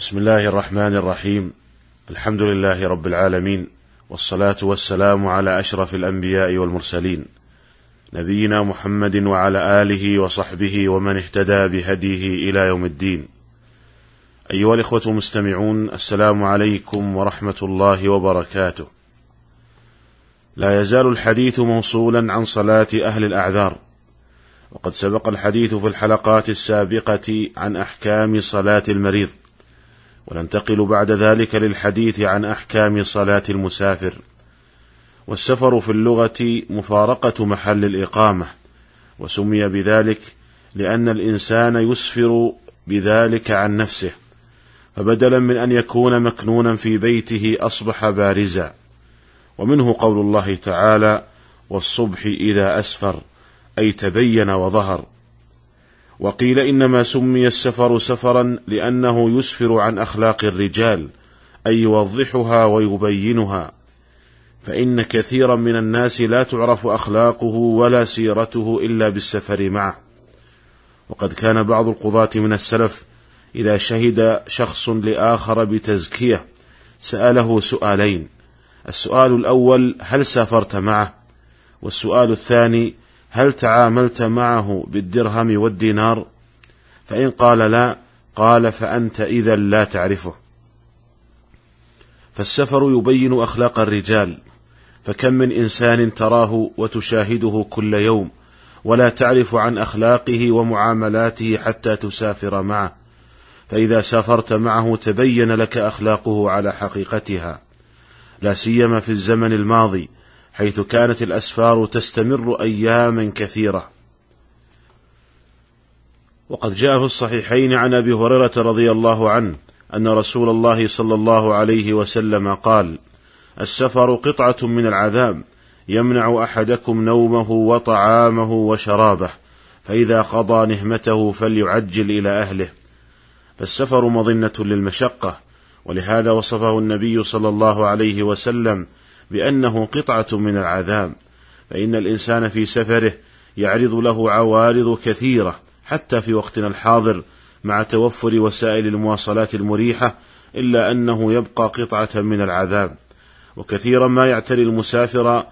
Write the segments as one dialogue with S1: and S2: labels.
S1: بسم الله الرحمن الرحيم. الحمد لله رب العالمين والصلاة والسلام على أشرف الأنبياء والمرسلين. نبينا محمد وعلى آله وصحبه ومن اهتدى بهديه إلى يوم الدين. أيها الإخوة المستمعون السلام عليكم ورحمة الله وبركاته. لا يزال الحديث موصولا عن صلاة أهل الأعذار. وقد سبق الحديث في الحلقات السابقة عن أحكام صلاة المريض. وننتقل بعد ذلك للحديث عن أحكام صلاة المسافر. والسفر في اللغة مفارقة محل الإقامة وسمي بذلك لأن الإنسان يسفر بذلك عن نفسه فبدلا من أن يكون مكنونا في بيته أصبح بارزا. ومنه قول الله تعالى والصبح إذا أسفر أي تبين وظهر. وقيل إنما سمي السفر سفرا لأنه يسفر عن أخلاق الرجال أي يوضحها ويبينها. فإن كثيرا من الناس لا تعرف أخلاقه ولا سيرته إلا بالسفر معه. وقد كان بعض القضاة من السلف إذا شهد شخص لآخر بتزكية سأله سؤالين. السؤال الأول هل سافرت معه؟ والسؤال الثاني هل تعاملت معه بالدرهم والدينار؟ فإن قال لا قال فأنت إذا لا تعرفه. فالسفر يبين أخلاق الرجال فكم من إنسان تراه وتشاهده كل يوم ولا تعرف عن أخلاقه ومعاملاته حتى تسافر معه. فإذا سافرت معه تبين لك أخلاقه على حقيقتها لا سيما في الزمن الماضي حيث كانت الأسفار تستمر أياما كثيرة. وقد جاء في الصحيحين عن أبي هريرة رضي الله عنه أن رسول الله صلى الله عليه وسلم قال السفر قطعة من العذاب يمنع أحدكم نومه وطعامه وشرابه فإذا قضى نهمته فليعجل إلى أهله. فالسفر مظنة للمشقة ولهذا وصفه النبي صلى الله عليه وسلم بأنه قطعة من العذاب فإن الإنسان في سفره يعرض له عوارض كثيرة حتى في وقتنا الحاضر مع توفر وسائل المواصلات المريحة إلا أنه يبقى قطعة من العذاب. وكثيرا ما يعتري المسافر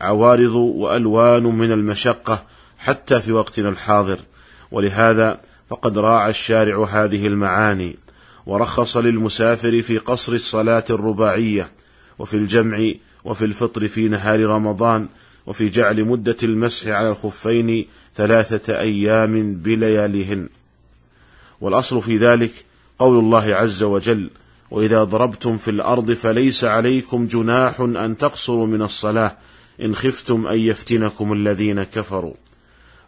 S1: عوارض وألوان من المشقة حتى في وقتنا الحاضر. ولهذا فقد راعى الشارع هذه المعاني ورخص للمسافر في قصر الصلاة الرباعية وفي الجمع وفي الفطر في نهار رمضان وفي جعل مدة المسح على الخفين ثلاثة أيام بلياليهن. والأصل في ذلك قول الله عز وجل وإذا ضربتم في الأرض فليس عليكم جناح أن تقصروا من الصلاة إن خفتم أن يفتنكم الذين كفروا.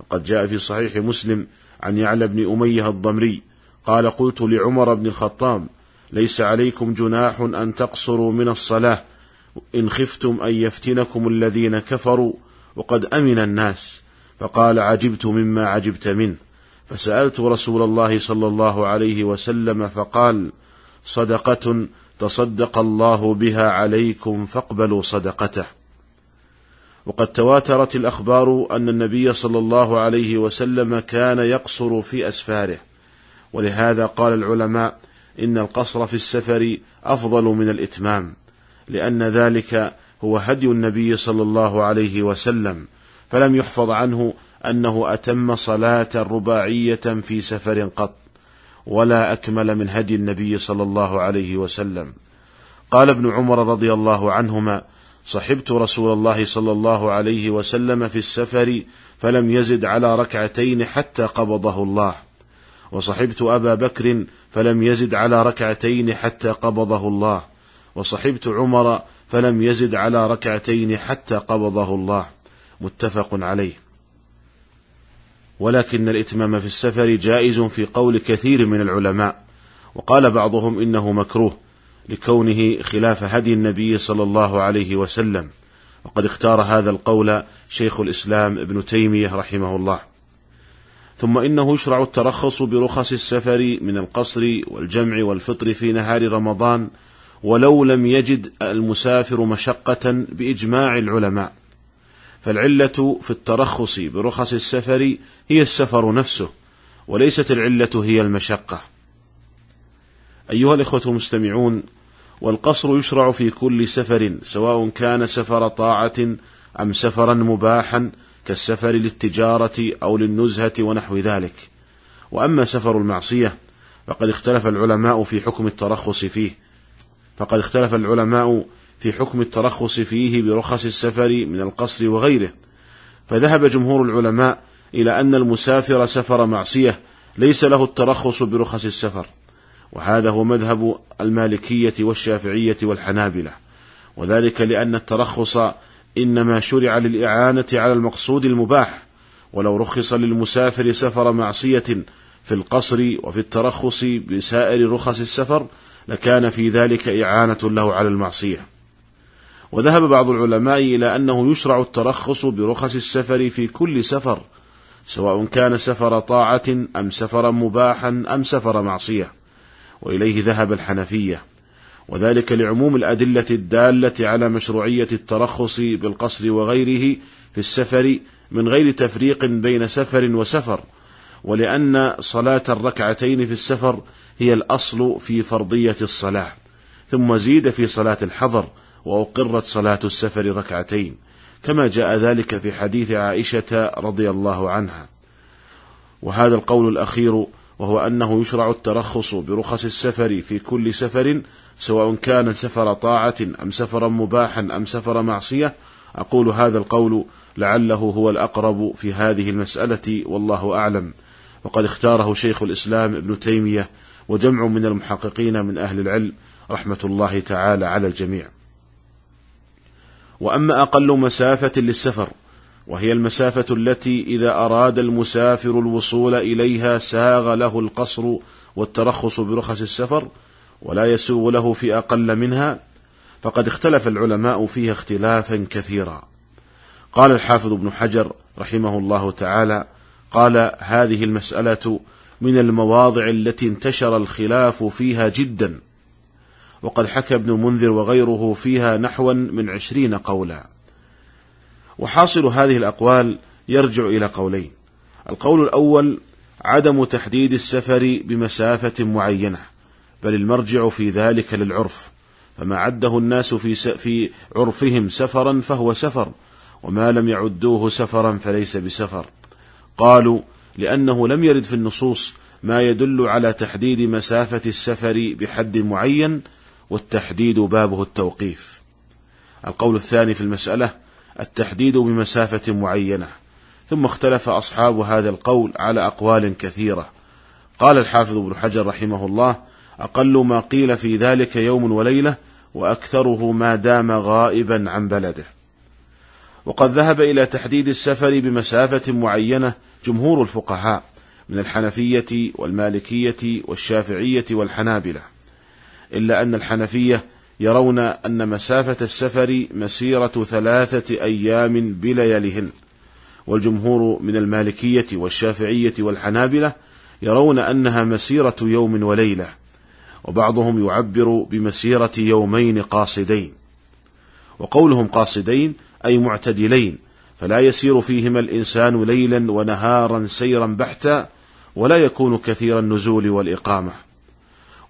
S1: وقد جاء في صحيح مسلم عن يعلى بن أمية الضمري قال قلت لعمر بن الخطاب ليس عليكم جناح أن تقصروا من الصلاة إن خفتم أن يفتنكم الذين كفروا وقد أمن الناس فقال عجبت مما عجبت منه. فسألت رسول الله صلى الله عليه وسلم فقال صدقة تصدق الله بها عليكم فاقبلوا صدقته. وقد تواترت الأخبار أن النبي صلى الله عليه وسلم كان يقصر في أسفاره. ولهذا قال العلماء إن القصر في السفر أفضل من الإتمام. لأن ذلك هو هدي النبي صلى الله عليه وسلم فلم يحفظ عنه أنه أتم صلاة رباعية في سفر قط ولا أكمل من هدي النبي صلى الله عليه وسلم. قال ابن عمر رضي الله عنهما صحبت رسول الله صلى الله عليه وسلم في السفر فلم يزد على ركعتين حتى قبضه الله وصحبت أبا بكر فلم يزد على ركعتين حتى قبضه الله وصحبت عمر فلم يزد على ركعتين حتى قبضه الله. متفق عليه. ولكن الإتمام في السفر جائز في قول كثير من العلماء. وقال بعضهم إنه مكروه لكونه خلاف هدي النبي صلى الله عليه وسلم. وقد اختار هذا القول شيخ الإسلام ابن تيمية رحمه الله. ثم إنه يشرع الترخص برخص السفر من القصر والجمع والفطر في نهار رمضان ولو لم يجد المسافر مشقة بإجماع العلماء. فالعلة في الترخص برخص السفر هي السفر نفسه وليست العلة هي المشقة. أيها الإخوة المستمعون والقصر يشرع في كل سفر سواء كان سفر طاعة أم سفرا مباحا كالسفر للتجارة أو للنزهة ونحو ذلك. وأما سفر المعصية فقد اختلف العلماء في حكم الترخص فيه. فقد اختلف العلماء في حكم الترخص فيه برخص السفر من القصر وغيره. فذهب جمهور العلماء إلى أن المسافر سفر معصية ليس له الترخص برخص السفر. وهذا هو مذهب المالكية والشافعية والحنابلة. وذلك لأن الترخص إنما شرع للإعانة على المقصود المباح. ولو رخص للمسافر سفر معصية في القصر وفي الترخص بسائر رخص السفر لكان في ذلك إعانة له على المعصية. وذهب بعض العلماء إلى أنه يشرع الترخص برخص السفر في كل سفر سواء كان سفر طاعة أم سفرا مباحا أم سفر معصية. وإليه ذهب الحنفية. وذلك لعموم الأدلة الدالة على مشروعية الترخص بالقصر وغيره في السفر من غير تفريق بين سفر وسفر ولأن صلاة الركعتين في السفر هي الأصل في فرضية الصلاة. ثم زيد في صلاة الحضر وأقرت صلاة السفر ركعتين كما جاء ذلك في حديث عائشة رضي الله عنها. وهذا القول الأخير وهو أنه يشرع الترخص برخص السفر في كل سفر سواء كان سفر طاعة أم سفرا مباحا أم سفر معصية. أقول هذا القول لعله هو الأقرب في هذه المسألة والله أعلم. وقد اختاره شيخ الإسلام ابن تيمية وجمع من المحققين من أهل العلم رحمة الله تعالى على الجميع. وأما أقل مسافة للسفر وهي المسافة التي إذا أراد المسافر الوصول إليها ساغ له القصر والترخص برخص السفر ولا يسوغ له في أقل منها فقد اختلف العلماء فيها اختلافا كثيرا. قال الحافظ ابن حجر رحمه الله تعالى قال هذه المسألة من المواضع التي انتشر الخلاف فيها جدا وقد حكى ابن المنذر وغيره فيها نحوا من عشرين قولا. وحاصل هذه الأقوال يرجع إلى قولين. القول الأول عدم تحديد السفر بمسافة معينة بل المرجع في ذلك للعرف. فما عده الناس في في عرفهم سفرا فهو سفر وما لم يعدوه سفرا فليس بسفر. قالوا لأنه لم يرد في النصوص ما يدل على تحديد مسافة السفر بحد معين والتحديد بابه التوقيف. القول الثاني في المسألة التحديد بمسافة معينة. ثم اختلف أصحاب هذا القول على أقوال كثيرة. قال الحافظ ابن حجر رحمه الله أقل ما قيل في ذلك يوم وليلة وأكثره ما دام غائبا عن بلده. وقد ذهب إلى تحديد السفر بمسافة معينة جمهور الفقهاء من الحنفية والمالكية والشافعية والحنابلة إلا أن الحنفية يرون أن مسافة السفر مسيرة ثلاثة أيام بلياليهن والجمهور من المالكية والشافعية والحنابلة يرون أنها مسيرة يوم وليلة وبعضهم يعبر بمسيرة يومين قاصدين. وقولهم قاصدين أي معتدلين فلا يسير فيهما الإنسان ليلا ونهارا سيرا بحتا ولا يكون كثير النزول والإقامة.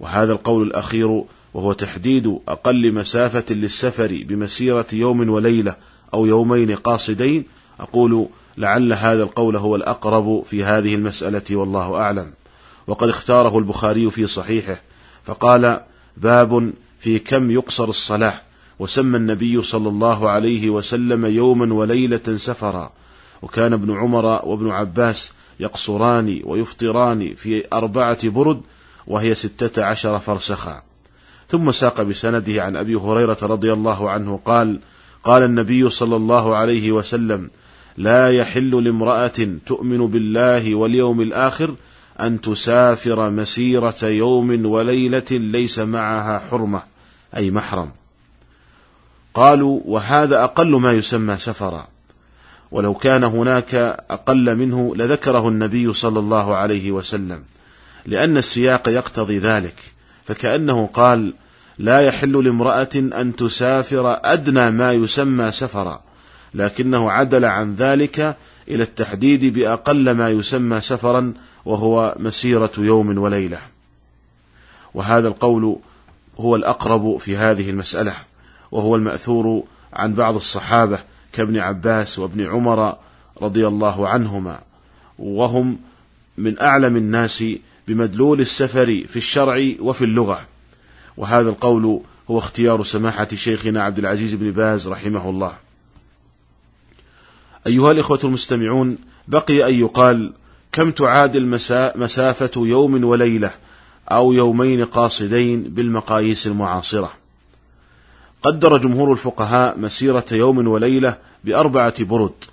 S1: وهذا القول الأخير وهو تحديد أقل مسافة للسفر بمسيرة يوم وليلة أو يومين قاصدين. أقول لعل هذا القول هو الأقرب في هذه المسألة والله أعلم. وقد اختاره البخاري في صحيحه فقال باب في كم يقصر الصلاة وسمى النبي صلى الله عليه وسلم يوما وليلة سفرا. وكان ابن عمر وابن عباس يقصران ويفطران في أربعة برد وهي ستة عشر فرسخا. ثم ساق بسنده عن أبي هريرة رضي الله عنه قال قال النبي صلى الله عليه وسلم لا يحل لامرأة تؤمن بالله واليوم الآخر أن تسافر مسيرة يوم وليلة ليس معها حرمة أي محرم. قالوا وهذا أقل ما يسمى سفرا ولو كان هناك أقل منه لذكره النبي صلى الله عليه وسلم لأن السياق يقتضي ذلك فكأنه قال لا يحل لامرأة أن تسافر أدنى ما يسمى سفرا لكنه عدل عن ذلك إلى التحديد بأقل ما يسمى سفرا وهو مسيرة يوم وليلة. وهذا القول هو الأقرب في هذه المسألة. وهو المأثور عن بعض الصحابة كابن عباس وابن عمر رضي الله عنهما. وهم من أعلم الناس بمدلول السفر في الشرع وفي اللغة. وهذا القول هو اختيار سماحة شيخنا عبد العزيز بن باز رحمه الله. أيها الإخوة المستمعون بقي أن يقال كم تعادل مسافة يوم وليلة أو يومين قاصدين بالمقاييس المعاصرة؟ قدر جمهور الفقهاء مسيرة يوم وليلة بأربعة برد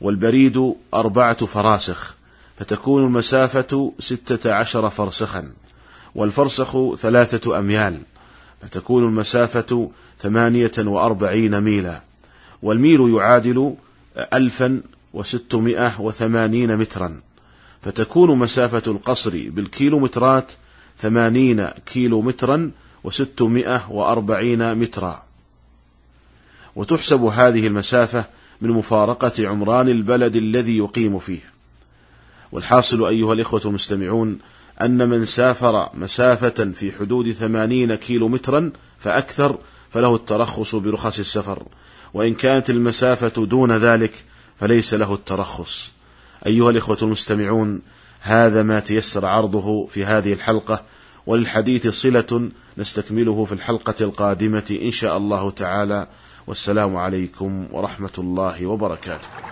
S1: والبريد أربعة فراسخ فتكون المسافة ستة عشر فرسخا والفرسخ ثلاثة أميال فتكون المسافة ثمانية وأربعين ميلا والميل يعادل ألفا وستمائة وثمانين مترا فتكون مسافة القصر بالكيلومترات ثمانين كيلو مترا وستمائة وأربعين مترا. وتحسب هذه المسافة من مفارقة عمران البلد الذي يقيم فيه. والحاصل أيها الإخوة المستمعون أن من سافر مسافة في حدود ثمانين كيلو مترا فأكثر فله الترخص برخص السفر. وإن كانت المسافة دون ذلك فليس له الترخص. أيها الإخوة المستمعون هذا ما تيسر عرضه في هذه الحلقة وللحديث صلة نستكمله في الحلقة القادمة إن شاء الله تعالى. والسلام عليكم ورحمة الله وبركاته.